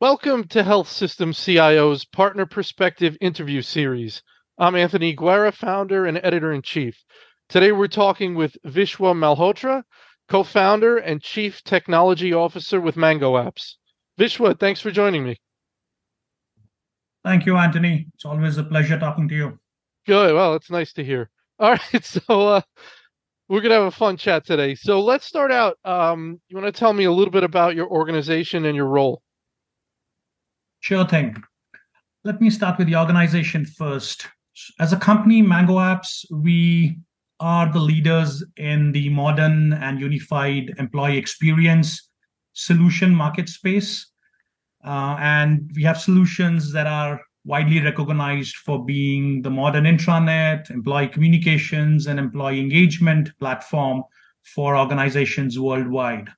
Welcome to Health System CIO's Partner Perspective interview series. I'm Anthony Guerra, founder and editor in chief. Today we're talking with Vishwa Malhotra, co founder and chief technology officer with Mango Apps. Vishwa, thanks for joining me. Thank you, Anthony. It's always a pleasure talking to you. Good. Well, it's nice to hear. All right. So, uh, we're to have a fun chat today. So, let's start out. Um, you want to tell me a little bit about your organization and your role? Sure thing. Let me start with the organization first. As a company, Mango Apps, we are the leaders in the modern and unified employee experience solution market space. Uh, and we have solutions that are widely recognized for being the modern intranet, employee communications, and employee engagement platform for organizations worldwide.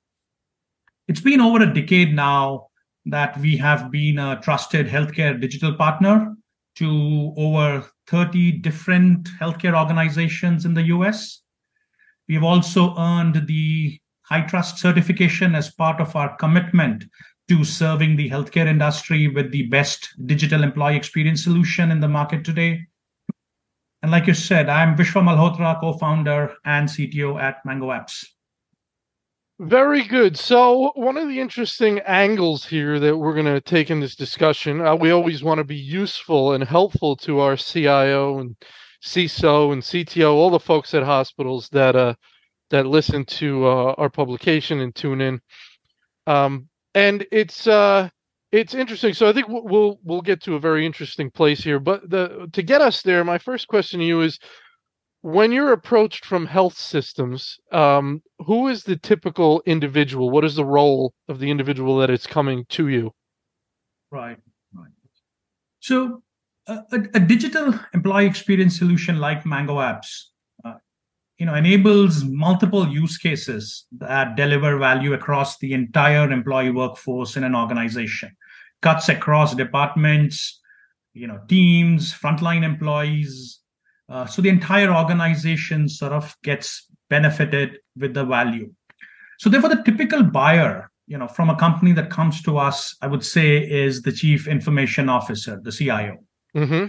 It's been over a decade now that we have been a trusted healthcare digital partner to over 30 different healthcare organizations in the US. We have also earned the HITRUST certification as part of our commitment to serving the healthcare industry with the best digital employee experience solution in the market today. And like you said, I'm Vishwa Malhotra, co founder and CTO at Mango Apps. Very good. So, one of the interesting angles here that we're going to take in this discussion, uh, we always want to be useful and helpful to our CIO and CISO and CTO, all the folks at hospitals that uh, that listen to uh, our publication and tune in. Um, and it's uh, it's interesting. So I think we'll we'll get to a very interesting place here. But the to get us there, my first question to you is: when you're approached from health systems, um, who is the typical individual? What is the role of the individual that is coming to you? Right, right. So a, a digital employee experience solution like Mango Apps you know enables multiple use cases that deliver value across the entire employee workforce in an organization. Cuts across departments you know teams frontline employees. Uh, so the entire organization sort of gets benefited with the value. So therefore the typical buyer you know from a company that comes to us i would say is the chief information officer the cio mm-hmm.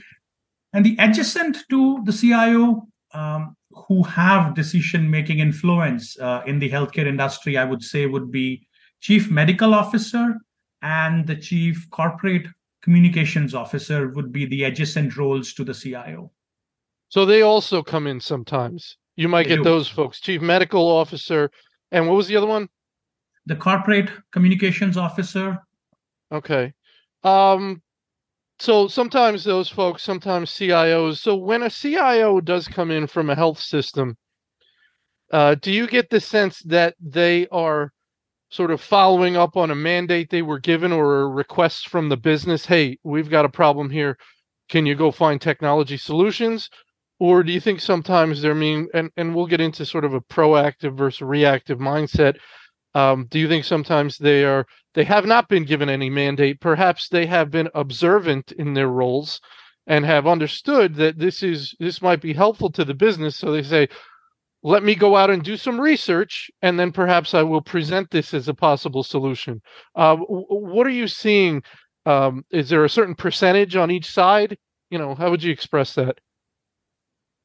and the adjacent to the cio um, who have decision making influence uh, in the healthcare industry, I would say, would be chief medical officer and the chief corporate communications officer would be the adjacent roles to the CIO. So they also come in sometimes. You might they get do. those folks, chief medical officer, and what was the other one? The corporate communications officer. Okay. Um, so sometimes those folks, sometimes CIOs. So when a CIO does come in from a health system, uh, do you get the sense that they are sort of following up on a mandate they were given or a request from the business? Hey, we've got a problem here. Can you go find technology solutions? Or do you think sometimes they're mean and, and we'll get into sort of a proactive versus reactive mindset. Um, do you think sometimes they are they have not been given any mandate. Perhaps they have been observant in their roles and have understood that this is this might be helpful to the business. So they say, let me go out and do some research, and then perhaps I will present this as a possible solution. Uh, what are you seeing? Um, is there a certain percentage on each side? You know, how would you express that?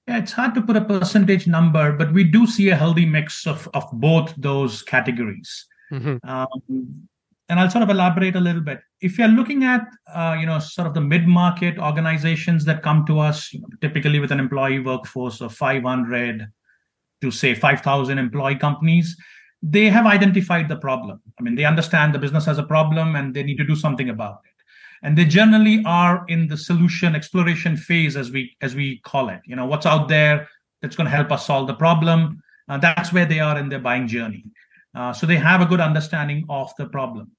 Yeah, it's hard to put a percentage number, but we do see a healthy mix of of both those categories. Mm-hmm. Um, and I'll sort of elaborate a little bit. If you're looking at, uh, you know, sort of the mid-market organizations that come to us, you know, typically with an employee workforce of 500 to say 5,000 employee companies, they have identified the problem. I mean, they understand the business has a problem and they need to do something about it. And they generally are in the solution exploration phase, as we as we call it. You know, what's out there that's going to help us solve the problem. Uh, that's where they are in their buying journey. Uh, so they have a good understanding of the problem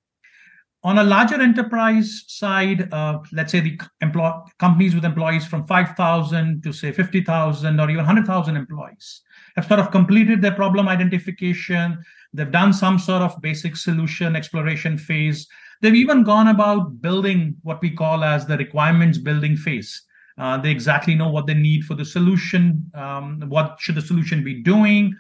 on a larger enterprise side, uh, let's say the employ- companies with employees from 5,000 to say 50,000 or even 100,000 employees have sort of completed their problem identification. They've done some sort of basic solution exploration phase. They've even gone about building what we call as the requirements building phase. Uh, they exactly know what they need for the solution. Um, what should the solution be doing?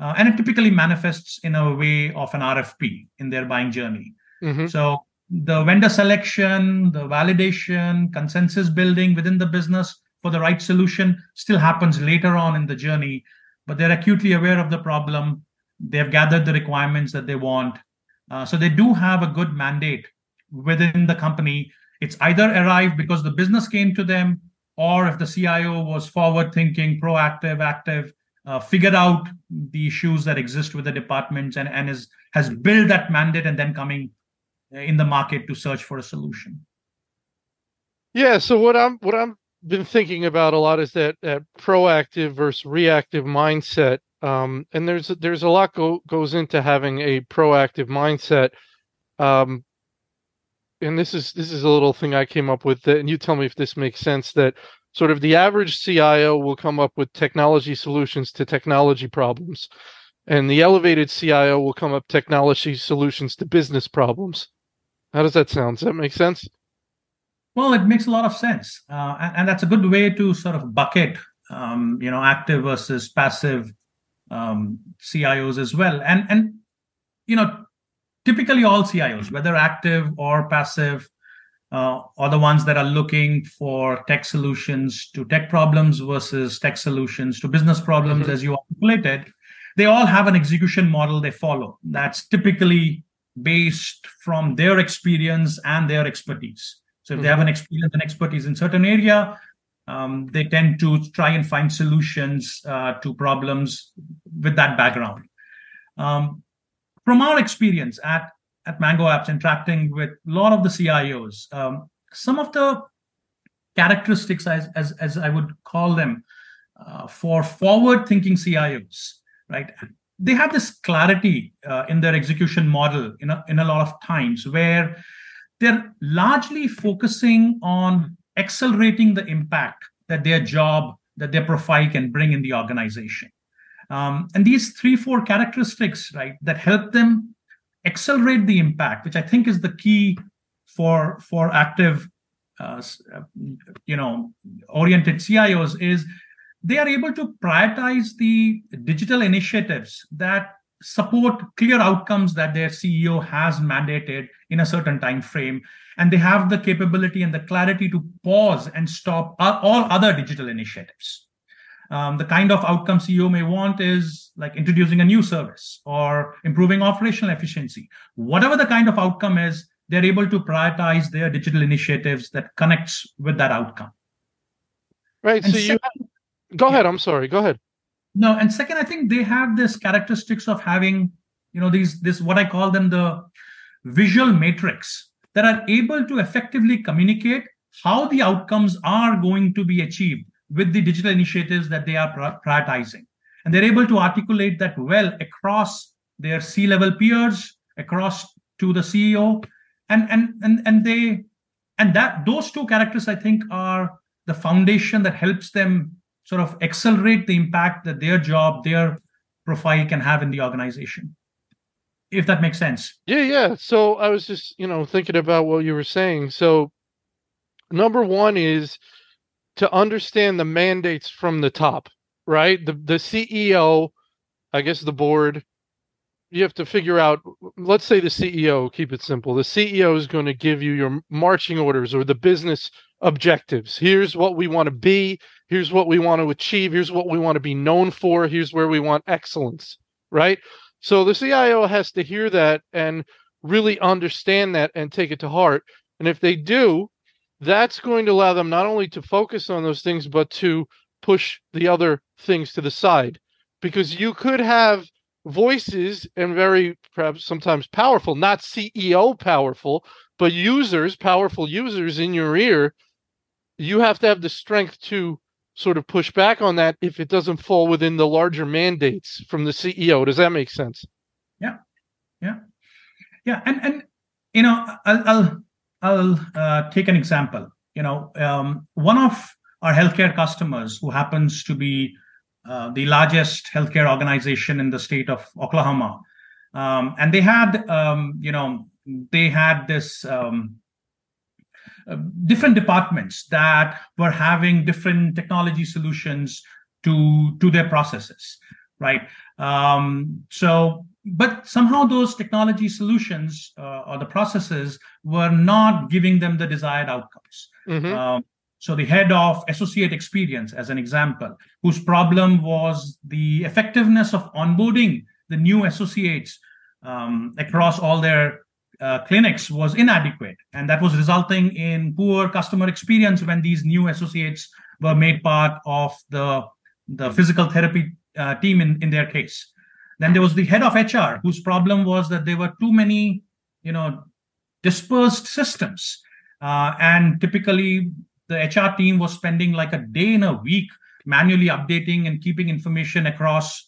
uh, and it typically manifests in a way of an RFP in their buying journey. Mm-hmm. So the vendor selection, the validation, consensus building within the business for the right solution still happens later on in the journey, but they're acutely aware of the problem. They've gathered the requirements that they want. Uh, so they do have a good mandate within the company. It's either arrived because the business came to them, or if the CIO was forward thinking, proactive, active, uh, figured out the issues that exist with the departments and, and is, has built that mandate and then coming in the market to search for a solution. Yeah. So what I'm what I'm been thinking about a lot is that that proactive versus reactive mindset. Um, and there's there's a lot go, goes into having a proactive mindset. Um, and this is this is a little thing I came up with, that, and you tell me if this makes sense. That sort of the average CIO will come up with technology solutions to technology problems, and the elevated CIO will come up technology solutions to business problems. How does that sound? Does that make sense? Well, it makes a lot of sense, uh, and, and, that's a good way to sort of bucket, um, you know, active versus passive um, CIOs as well. And and you know, typically all CIOs, whether active or passive, uh, are the ones that are looking for tech solutions to tech problems versus tech solutions to business problems, mm-hmm. as you articulated. They all have an execution model they follow. That's typically based from their experience and their expertise. So if mm-hmm. they have an experience and expertise in certain area, um, they tend to try and find solutions uh, to problems with that background. Um, from our experience at at Mango Apps, interacting with a lot of the CIOs, um, some of the characteristics, as as, as I would call them, uh, for forward-thinking CIOs, right? They have this clarity uh, in their execution model in a, in a lot of times where they're largely focusing on accelerating the impact that their job that their profile can bring in the organization. Um, and these three four characteristics right that help them accelerate the impact which i think is the key for for active uh, you know oriented cios is they are able to prioritize the digital initiatives that support clear outcomes that their ceo has mandated in a certain time frame. And they have the capability and the clarity to pause and stop all other digital initiatives. Um, the kind of outcome ceo may want is like introducing a new service or improving operational efficiency. Whatever the kind of outcome is they're able to prioritize their digital initiatives that connects with that outcome. Right and so you Go ahead. I'm sorry. Go ahead. No, and second, I think they have this characteristics of having, you know, these this what I call them the visual matrix that are able to effectively communicate how the outcomes are going to be achieved with the digital initiatives that they are prioritizing. And they're able to articulate that well across their C-level peers, across to the CEO, and and and and they and that those two characters I think are the foundation that helps them sort of accelerate the impact that their job, their profile can have in the organization. If that makes sense. Yeah, yeah. So I was just, you know, thinking about what you were saying. So number one is to understand the mandates from the top, right? The the CEO, I guess the board, you have to figure out let's say the CEO, keep it simple. The CEO is going to give you your marching orders or the business objectives. Here's what we want to be, here's what we want to achieve, here's what we want to be known for, here's where we want excellence, right? So the CIO has to hear that and really understand that and take it to heart. And if they do, that's going to allow them not only to focus on those things, but to push the other things to the side. Because you could have voices and very perhaps sometimes powerful, not CEO powerful, but users, powerful users in your ear. You have to have the strength to sort of push back on that if it doesn't fall within the larger mandates from the CEO. Does that make sense? Yeah, yeah, yeah. And and you know, I'll I'll, I'll uh, take an example. You know, um, one of our healthcare customers who happens to be uh, the largest healthcare organization in the state of Oklahoma, um, and they had um, you know they had this um, different departments that were having different technology solutions to to their processes right Um, so, but somehow those technology solutions uh, or the processes were not giving them the desired outcomes. Mm-hmm. Um, so the head of associate experience, as an example, whose problem was the effectiveness of onboarding the new associates um, across all their uh, clinics was inadequate, and that was resulting in poor customer experience when these new associates were made part of the the physical therapy uh, team in, in their case. Then there was the head of HR, whose problem was that there were too many, you know, dispersed systems, uh, and typically the HR team was spending like a day in a week manually updating and keeping information across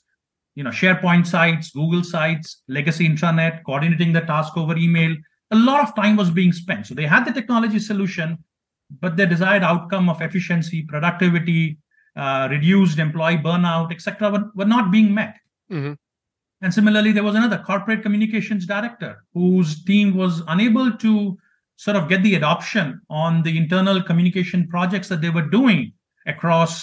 you know sharepoint sites google sites legacy intranet coordinating the task over email. A lot of time was being spent. So they had the technology solution but the desired outcome of efficiency productivity uh, reduced employee burnout etc were, were not being met. Mm-hmm. and similarly there was another corporate communications director whose team was unable to sort of get the adoption on the internal communication projects that they were doing across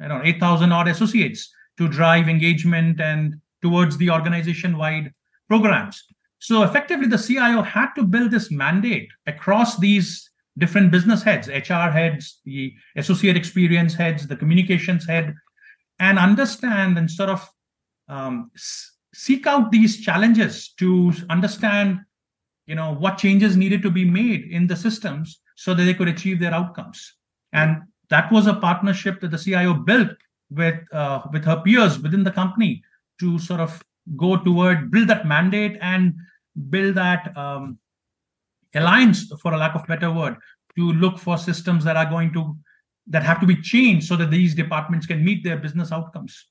you know 8000 odd associates to drive engagement and towards the organization wide programs. So effectively the cio had to build this mandate across these different business heads hr heads the associate experience heads the communications head and understand and sort of um, seek out these challenges to understand you know what changes needed to be made in the systems so that they could achieve their outcomes. And that was a partnership that the cio built with uh, with her peers within the company to sort of go toward build that mandate and build that um, alliance for a lack of better word to look for systems that are going to that have to be changed so that these departments can meet their business outcomes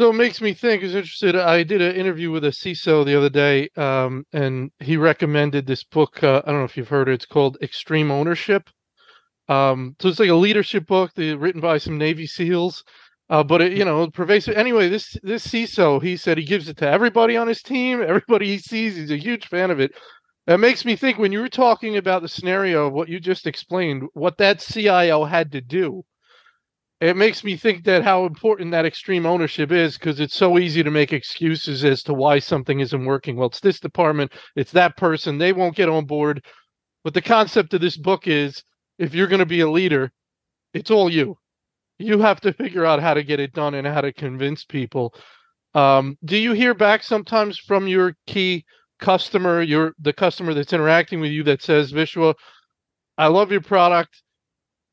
so it makes me think. Is interested. I did an interview with a CISO the other day, um, and he recommended this book. Uh, I don't know if you've heard it. It's called Extreme Ownership. Um, so it's like a leadership book the, written by some Navy SEALs. Uh, but it, you know, pervasive. Anyway, this this CISO, he said he gives it to everybody on his team. Everybody he sees, he's a huge fan of it. That makes me think when you were talking about the scenario of what you just explained, what that CIO had to do it makes me think that how important that extreme ownership is because it's so easy to make excuses as to why something isn't working. Well, it's this department, it's that person, they won't get on board. But the concept of this book is if you're going to be a leader, it's all you. You have to figure out how to get it done and how to convince people. Um, do you hear back sometimes from your key customer, your the customer that's interacting with you that says, Vishwa, I love your product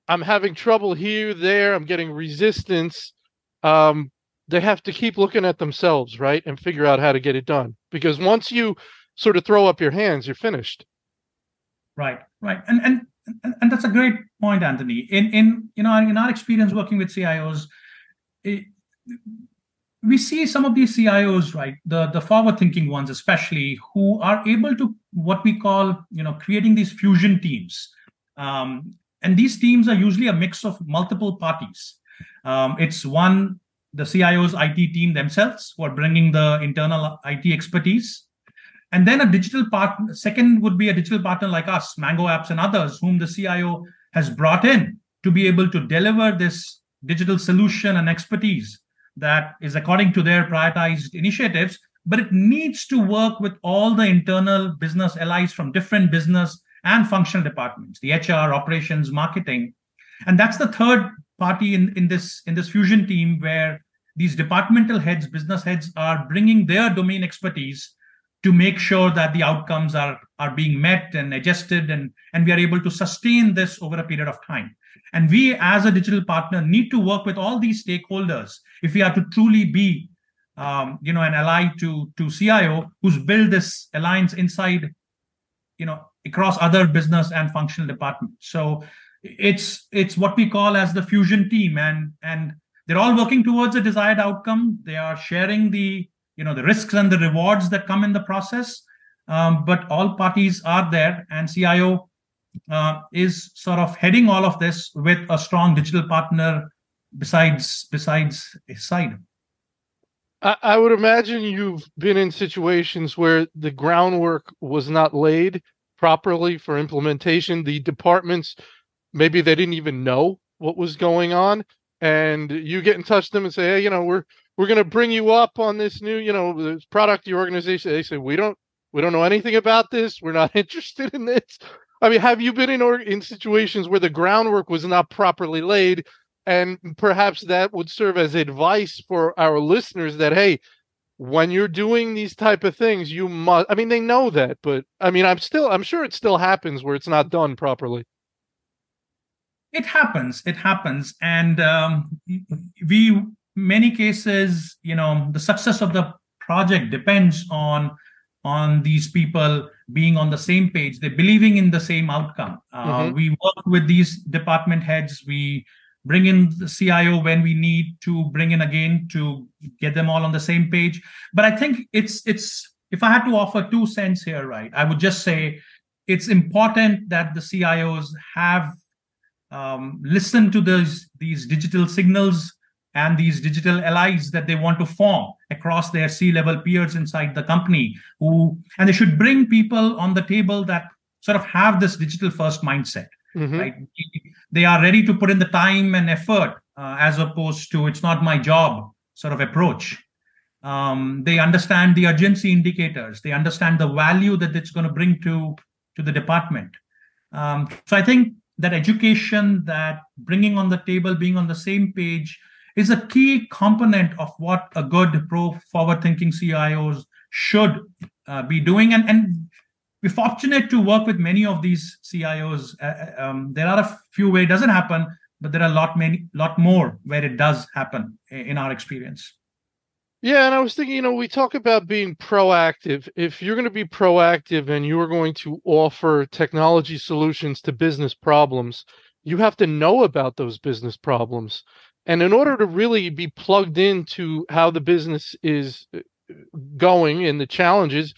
I'm having trouble here, there. I'm getting resistance. Um, they have to keep looking at themselves, right, and figure out how to get it done. Because once you sort of throw up your hands, you're finished. Right, right, and and and, and that's a great point, Anthony. In in you know in our experience working with CIOs, it, we see some of these CIOs, right, the the forward thinking ones, especially, who are able to what we call you know creating these fusion teams. Um, and these teams are usually a mix of multiple parties. Um, it's one, the CIO's IT team themselves who are bringing the internal IT expertise. And then a digital partner, second would be a digital partner like us, Mango Apps and others, whom the CIO has brought in to be able to deliver this digital solution and expertise that is according to their prioritized initiatives, but it needs to work with all the internal business allies from different business and functional departments, the HR, operations, marketing. And that's the third party in, in this in this fusion team where these departmental heads, business heads are bringing their domain expertise to make sure that the outcomes are are being met and adjusted and and we are able to sustain this over a period of time and we as a digital partner need to work with all these stakeholders if we are to truly be um, you know an ally to to cio who's built this alliance inside you know across other business and functional departments. So it's it's what we call as the fusion team, and and they're all working towards a desired outcome. They are sharing the you know the risks and the rewards that come in the process. Um, but all parties are there, and CIO uh, is sort of heading all of this with a strong digital partner besides besides his side. I would imagine you've been in situations where the groundwork was not laid properly for implementation. The departments, maybe they didn't even know what was going on. And you get in touch with them and say, hey, you know, we're we're going to bring you up on this new, you know, product your organization. They say we don't we don't know anything about this. We're not interested in this. I mean, have you been in or, in situations where the groundwork was not properly laid, and perhaps that would serve as advice for our listeners that hey, when you're doing these type of things, you must. I mean, they know that, but I mean, I'm still I'm sure it still happens where it's not done properly. It happens. It happens, and um, we many cases, you know, the success of the project depends on on these people being on the same page. They're believing in the same outcome. Uh, mm-hmm. we work with these department heads. We bring in the cio when we need to bring in again to get them all on the same page. But i think it's it's if i had to offer two cents here right i would just say it's important that the cios have um, listened to those these digital signals and these digital allies that they want to form across their C-level peers inside the company who and they should bring people on the table that sort of have this digital first mindset mm-hmm. right? They are ready to put in the time and effort uh, as opposed to it's not my job sort of approach. Um, they understand the urgency indicators. They understand the value that it's going to bring to to the department. Um, so i think that education that bringing on the table being on the same page is a key component of what a good pro forward thinking CIOs should uh, be doing. And, and we're fortunate to work with many of these CIOs. Uh, uh, um, there are a few where it doesn't happen, but there are a lot many lot more where it does happen in our experience. Yeah, and I was thinking, you know, we talk about being proactive. If you're going to be proactive and you are going to offer technology solutions to business problems, you have to know about those business problems. And in order to really be plugged into how the business is uh, going and the challenges,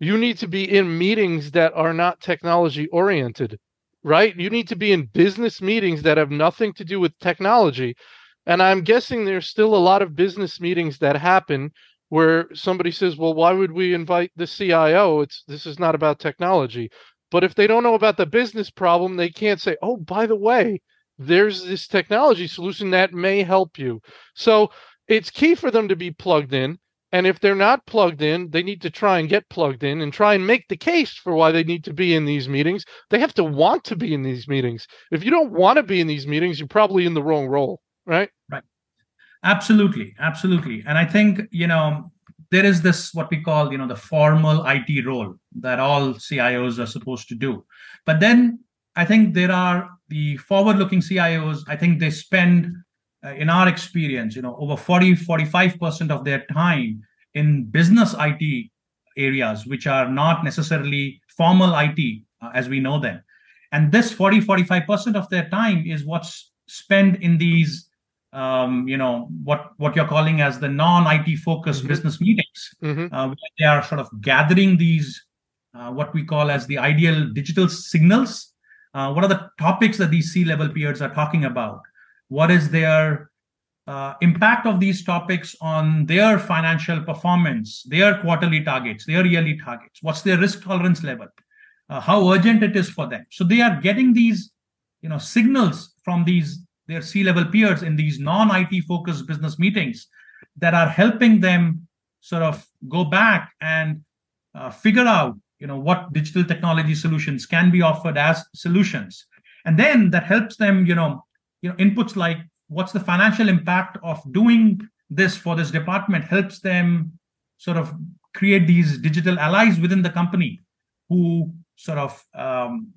you need to be in meetings that are not technology oriented, right? You need to be in business meetings that have nothing to do with technology. And I'm guessing there's still a lot of business meetings that happen where somebody says, "Well, why would we invite the CIO? It's this is not about technology." But if they don't know about the business problem, they can't say, "Oh, by the way, there's this technology solution that may help you. So it's key for them to be plugged in. And if they're not plugged in, they need to try and get plugged in and try and make the case for why they need to be in these meetings. They have to want to be in these meetings. If you don't want to be in these meetings, you're probably in the wrong role, right? Right. Absolutely. Absolutely. And I think, you know, there is this what we call, you know, the formal IT role that all CIOs are supposed to do. But then I think there are the forward looking CIOs, I think they spend, uh, in our experience, you know, over 40, 45% of their time in business IT areas, which are not necessarily formal IT uh, as we know them. And this 40, 45% of their time is what's spent in these, um, you know, what, what you're calling as the non IT focused mm-hmm. business meetings. Mm-hmm. Uh, they are sort of gathering these, uh, what we call as the ideal digital signals uh, what are the topics that these C-level peers are talking about? What is their uh, impact of these topics on their financial performance, their quarterly targets, their yearly targets? What's their risk tolerance level? Uh, how urgent it is for them? So they are getting these, you know, signals from these their C-level peers in these non-IT focused business meetings that are helping them sort of go back and uh, figure out you know what digital technology solutions can be offered as solutions. And then that helps them you know you know inputs like what's the financial impact of doing this for this department helps them sort of create these digital allies within the company who sort of um,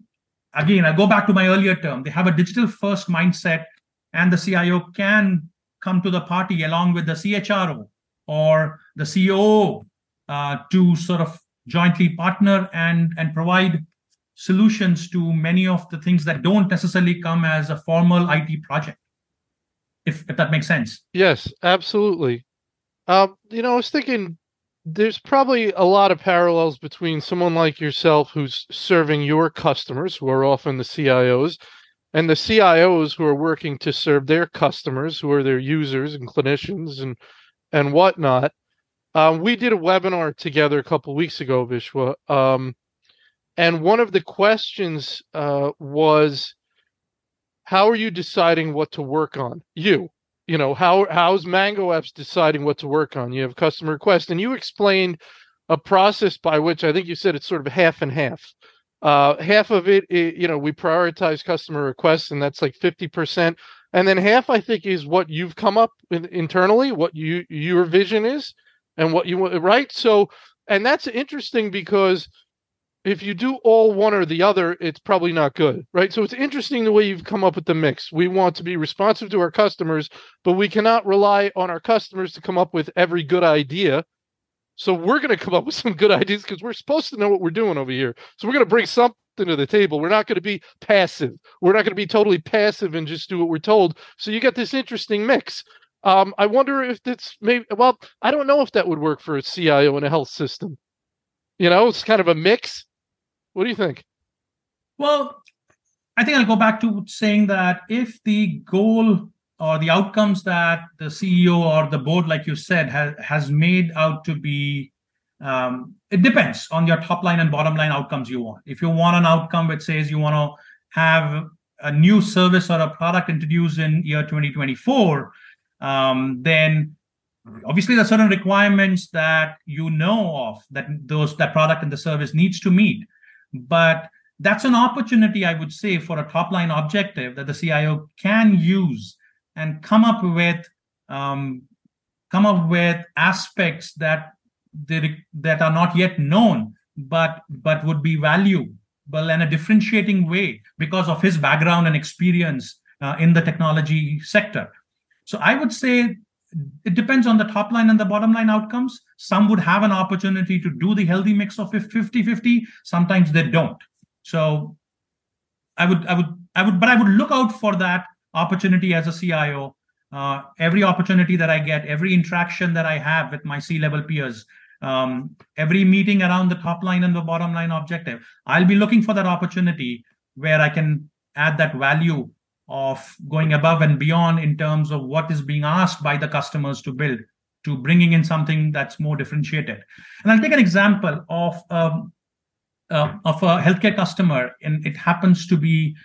again i go back to my earlier term. They have a digital first mindset and the cio can come to the party along with the chro or the coo uh, to sort of jointly partner and and provide solutions to many of the things that don't necessarily come as a formal IT project. If if that makes sense. Yes, absolutely. Um, you know, I was thinking there's probably a lot of parallels between someone like yourself who's serving your customers, who are often the CIOs, and the CIOs who are working to serve their customers, who are their users and clinicians and and whatnot. Um, we did a webinar together a couple weeks ago, Vishwa, um, and one of the questions uh, was, "How are you deciding what to work on?" You, you know how how's mango apps deciding what to work on? You have customer requests and you explained a process by which i think you said it's sort of half and half. Uh, half of it, it, you know we prioritize customer requests and that's like 50% and then half i think is what you've come up with internally what you your vision is and what you want right so and that's interesting because if you do all one or the other, it's probably not good, right? So it's interesting the way you've come up with the mix. We want to be responsive to our customers, but we cannot rely on our customers to come up with every good idea. So we're going to come up with some good ideas because we're supposed to know what we're doing over here. So we're going to bring something to the table. We're not going to be passive. We're not going to be totally passive and just do what we're told. So you get this interesting mix. Um, I wonder if it's maybe, well, I don't know if that would work for a CIO in a health system. You know, it's kind of a mix what do you think? Well, I think I'll go back to saying that if the goal or the outcomes that the CEO or the board, like you said, has, has made out to be, um, it depends on your top line and bottom line outcomes you want. If you want an outcome which says you want to have a new service or a product introduced in year 2024, um, then obviously there's certain requirements that you know of that those that product and the service needs to meet but that's an opportunity, I would say, for a top line objective that the CIO can use and come up with um, come up with aspects that that are not yet known, but but would be valuable in a differentiating way because of his background and experience uh, in the technology sector. So I would say it depends on the top line and the bottom line outcomes. Some would have an opportunity to do the healthy mix of 50 50. Sometimes they don't. So I would, I would, I would, but I would look out for that opportunity as a CIO. Uh, every opportunity that I get, every interaction that I have with my C level peers, um, every meeting around the top line and the bottom line objective, I'll be looking for that opportunity where I can add that value of going above and beyond in terms of what is being asked by the customers to build to bringing in something that's more differentiated and i'll take an example of um, uh, of a healthcare customer and it happens to be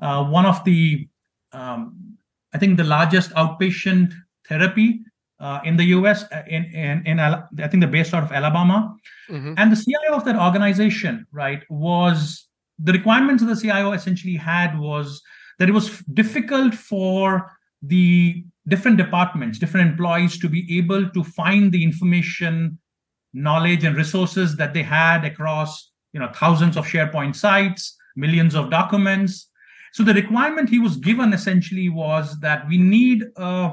uh, one of the um, i think the largest outpatient therapy uh, in the us uh, in, in, in i think they're based out of alabama mm-hmm. and the cio of that organization right was the requirements of the cio essentially had was that it was difficult for the different departments, different employees to be able to find the information, knowledge, and resources that they had across you know thousands of SharePoint sites, millions of documents. So the requirement he was given essentially was that we need a,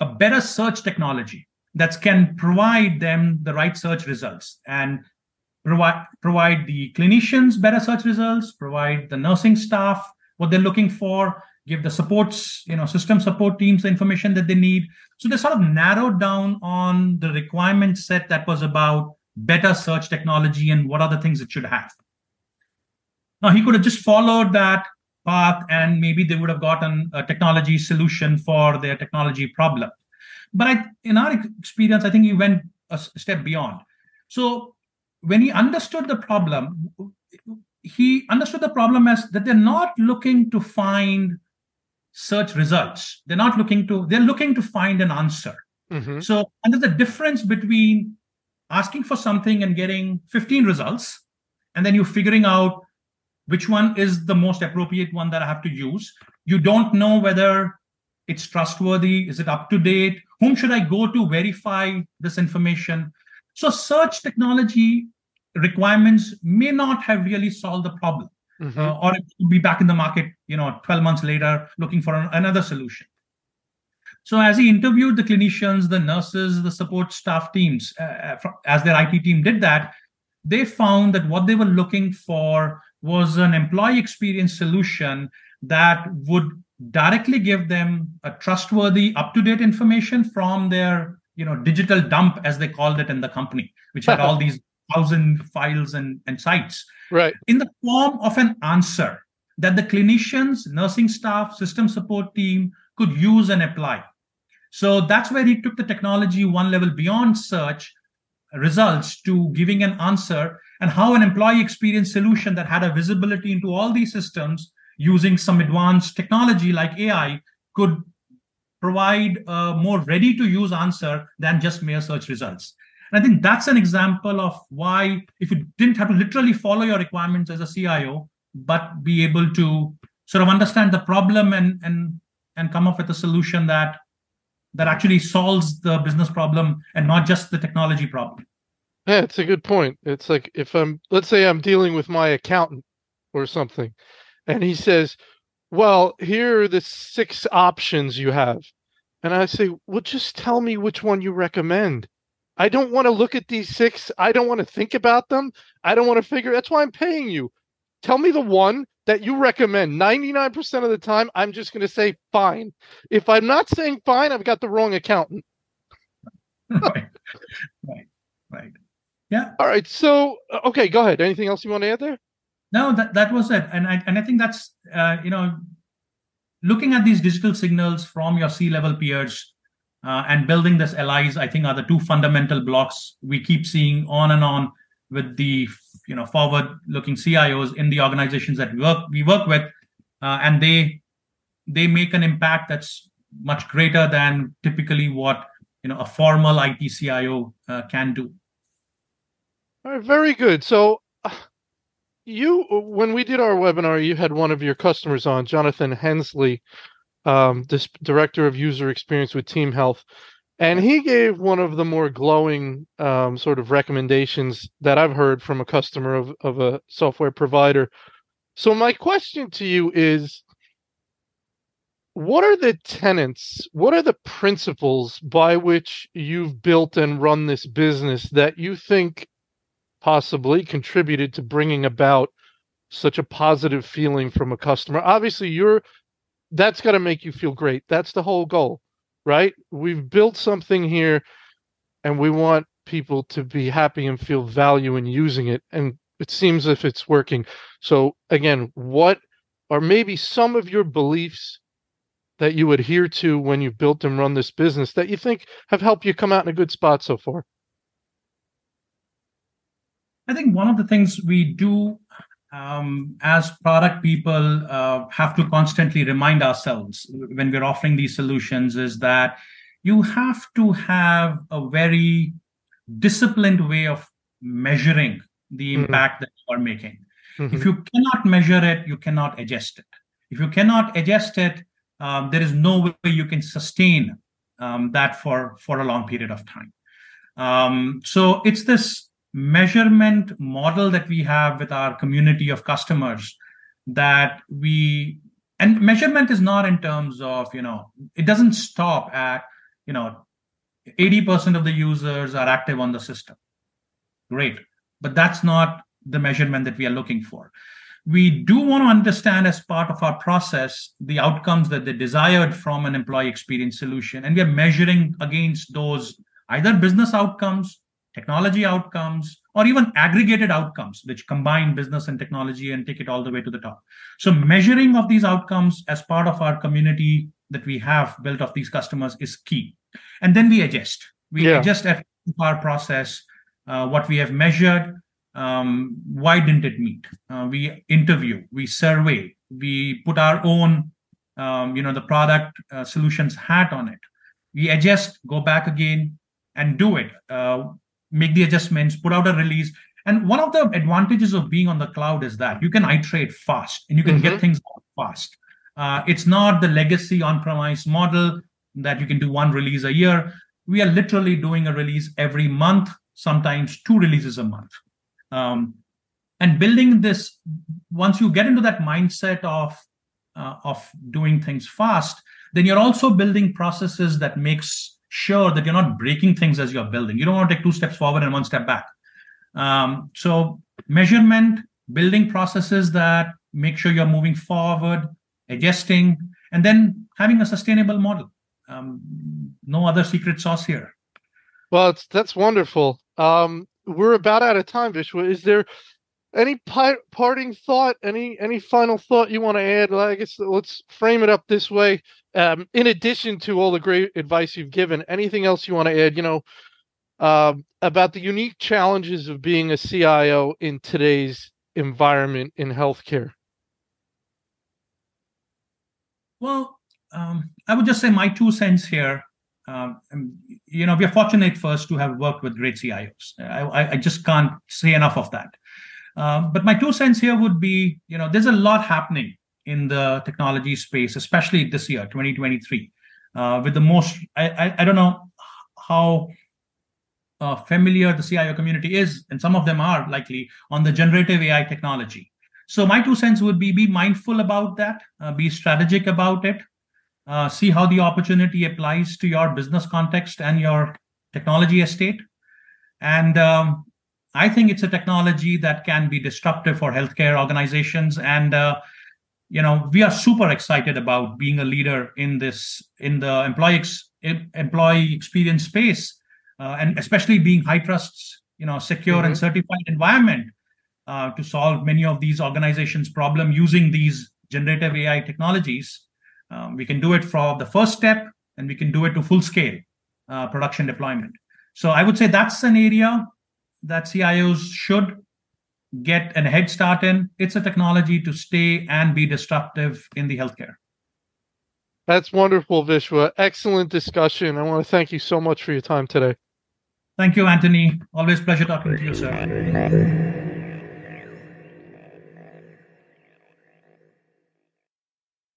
a better search technology that can provide them the right search results and provide provide the clinicians better search results, provide the nursing staff what they're looking for, give the supports, you know, system support teams the information that they need. So they sort of narrowed down on the requirement set that was about better search technology and what the things it should have. Now he could have just followed that path and maybe they would have gotten a technology solution for their technology problem. But I, in our experience, I think he went a step beyond. So when he understood the problem, he understood the problem as that they're not looking to find search results. They're not looking to, they're looking to find an answer. Mm-hmm. So, and there's a difference between asking for something and getting 15 results, and then you're figuring out which one is the most appropriate one that I have to use. You don't know whether it's trustworthy, is it up to date? Whom should I go to verify this information? So, search technology requirements may not have really solved the problem. Mm-hmm. Uh, or it could be back in the market, you know, 12 months later, looking for an, another solution. So as he interviewed the clinicians, the nurses, the support staff teams, uh, uh as their IT team did that, they found that what they were looking for was an employee experience solution that would directly give them a trustworthy, up-to-date information from their, you know, digital dump, as they called it in the company, which had all these thousand files and, and sites. Right. In the form of an answer that the clinicians nursing staff system support team could use and apply. So that's where he took the technology one level beyond search results to giving an answer and how an employee experience solution that had a visibility into all these systems using some advanced technology like ai could provide a more ready to use answer than just mere search results. And I think that's an example of why, if you didn't have to literally follow your requirements as a CIO, but be able to sort of understand the problem and and and come up with a solution that that actually solves the business problem and not just the technology problem. Yeah, it's a good point. It's like if I'm, let's say I'm dealing with my accountant or something, and he says, Well, here are the six options you have. And I say, Well, just tell me which one you recommend. I don't want to look at these six. I don't want to think about them. I don't want to figure. That's why I'm paying you. Tell me the one that you recommend. 99% of the time, I'm just going to say fine. If I'm not saying fine, I've got the wrong accountant. right. Right. Right. Yeah. All right. So, uh, okay, go ahead. Anything else you want to add there? No, that, that was it. And I, and I think that's, uh, you know, looking at these digital signals from your C level peers uh, and building this allies, I think are the two fundamental blocks we keep seeing on and on with the you know forward looking cios in the organizations that we work we work with. Uh, and they they make an impact that's much greater than typically what you know a formal it cio uh, can do. All right very good. So uh, you when we did our webinar you had one of your customers on jonathan hensley um, this director of user experience with team health and he gave one of the more glowing um, sort of recommendations that I've heard from a customer of, of a software provider. So, my question to you is what are the tenets, what are the principles by which you've built and run this business that you think possibly contributed to bringing about such a positive feeling from a customer? Obviously, you're that's got to make you feel great. That's the whole goal right? We've built something here and we want people to be happy and feel value in using it. And it seems if it's working. So, again, what are maybe some of your beliefs that you adhere to when you built and run this business that you think have helped you come out in a good spot so far? I think one of the things we do um, as product people uh, have to constantly remind ourselves when we're offering these solutions is that you have to have a very disciplined way of measuring the mm-hmm. impact that you are making. Mm-hmm. If you cannot measure it, you cannot adjust it. If you cannot adjust it, um, there is no way you can sustain um, that for for a long period of time. Um, so it's this measurement model that we have with our community of customers that we and measurement is not in terms of you know it doesn't stop at you know 80% of the users are active on the system. Great. But that's not the measurement that we are looking for. We do want to understand as part of our process the outcomes that they desired from an employee experience solution. And we are measuring against those either business outcomes technology outcomes, or even aggregated outcomes, which combine business and technology and take it all the way to the top. So, measuring of these outcomes as part of our community that we have built of these customers is key. And then we adjust. We yeah. adjust our process, uh, what we have measured, um, why didn't it meet? Uh, we interview, we survey, we put our own, um, you know, the product uh, solutions hat on it. We adjust, go back again, and do it. Uh, make the adjustments, put out a release. And one of the advantages of being on the cloud is that you can iterate fast and you can mm-hmm. get things fast. Uh, it's not the legacy on-premise model that you can do one release a year. We are literally doing a release every month, sometimes two releases a month. Um, and building this, once you get into that mindset of uh, of doing things fast, then you're also building processes that makes sure that you're not breaking things as you're building. You don't want to take two steps forward and one step back. Um, so, measurement, building processes that make sure you're moving forward, adjusting, and then having a sustainable model. Um, no other secret sauce here. Well, that's wonderful. Um, we're about out of time, Vishwa. Is there any pi- parting thought? Any any final thought you want to add? I guess let's frame it up this way um, in addition to all the great advice you've given, anything else you want to add? You know, uh, about the unique challenges of being a CIO in today's environment in healthcare. Well, um, I would just say my two cents here. Um, you know, we are fortunate first to have worked with great CIOs. I, I just can't say enough of that. Um, but my two cents here would be, you know, there's a lot happening in the technology space, especially this year, 2023, uh, with the most. I, I, I don't know how uh, familiar the CIO community is, and some of them are likely on the generative AI technology. So my two cents would be: be mindful about that, uh, be strategic about it, uh, see how the opportunity applies to your business context and your technology estate, and um, I think it's a technology that can be disruptive for healthcare organizations. And uh, you know we are super excited about being a leader in this in the employee ex- employee experience space uh, and especially being HITRUST's you know secure mm-hmm. and certified environment uh, to solve many of these organizations problem using these generative ai technologies. Um, we can do it for the first step and we can do it to full scale uh, production deployment. So i would say that's an area that cios should get a head start in. It's a technology to stay and be disruptive in the healthcare. That's wonderful, Vishwa. Excellent discussion. I want to thank you so much for your time today. Thank you, Anthony. Always pleasure talking to you, sir.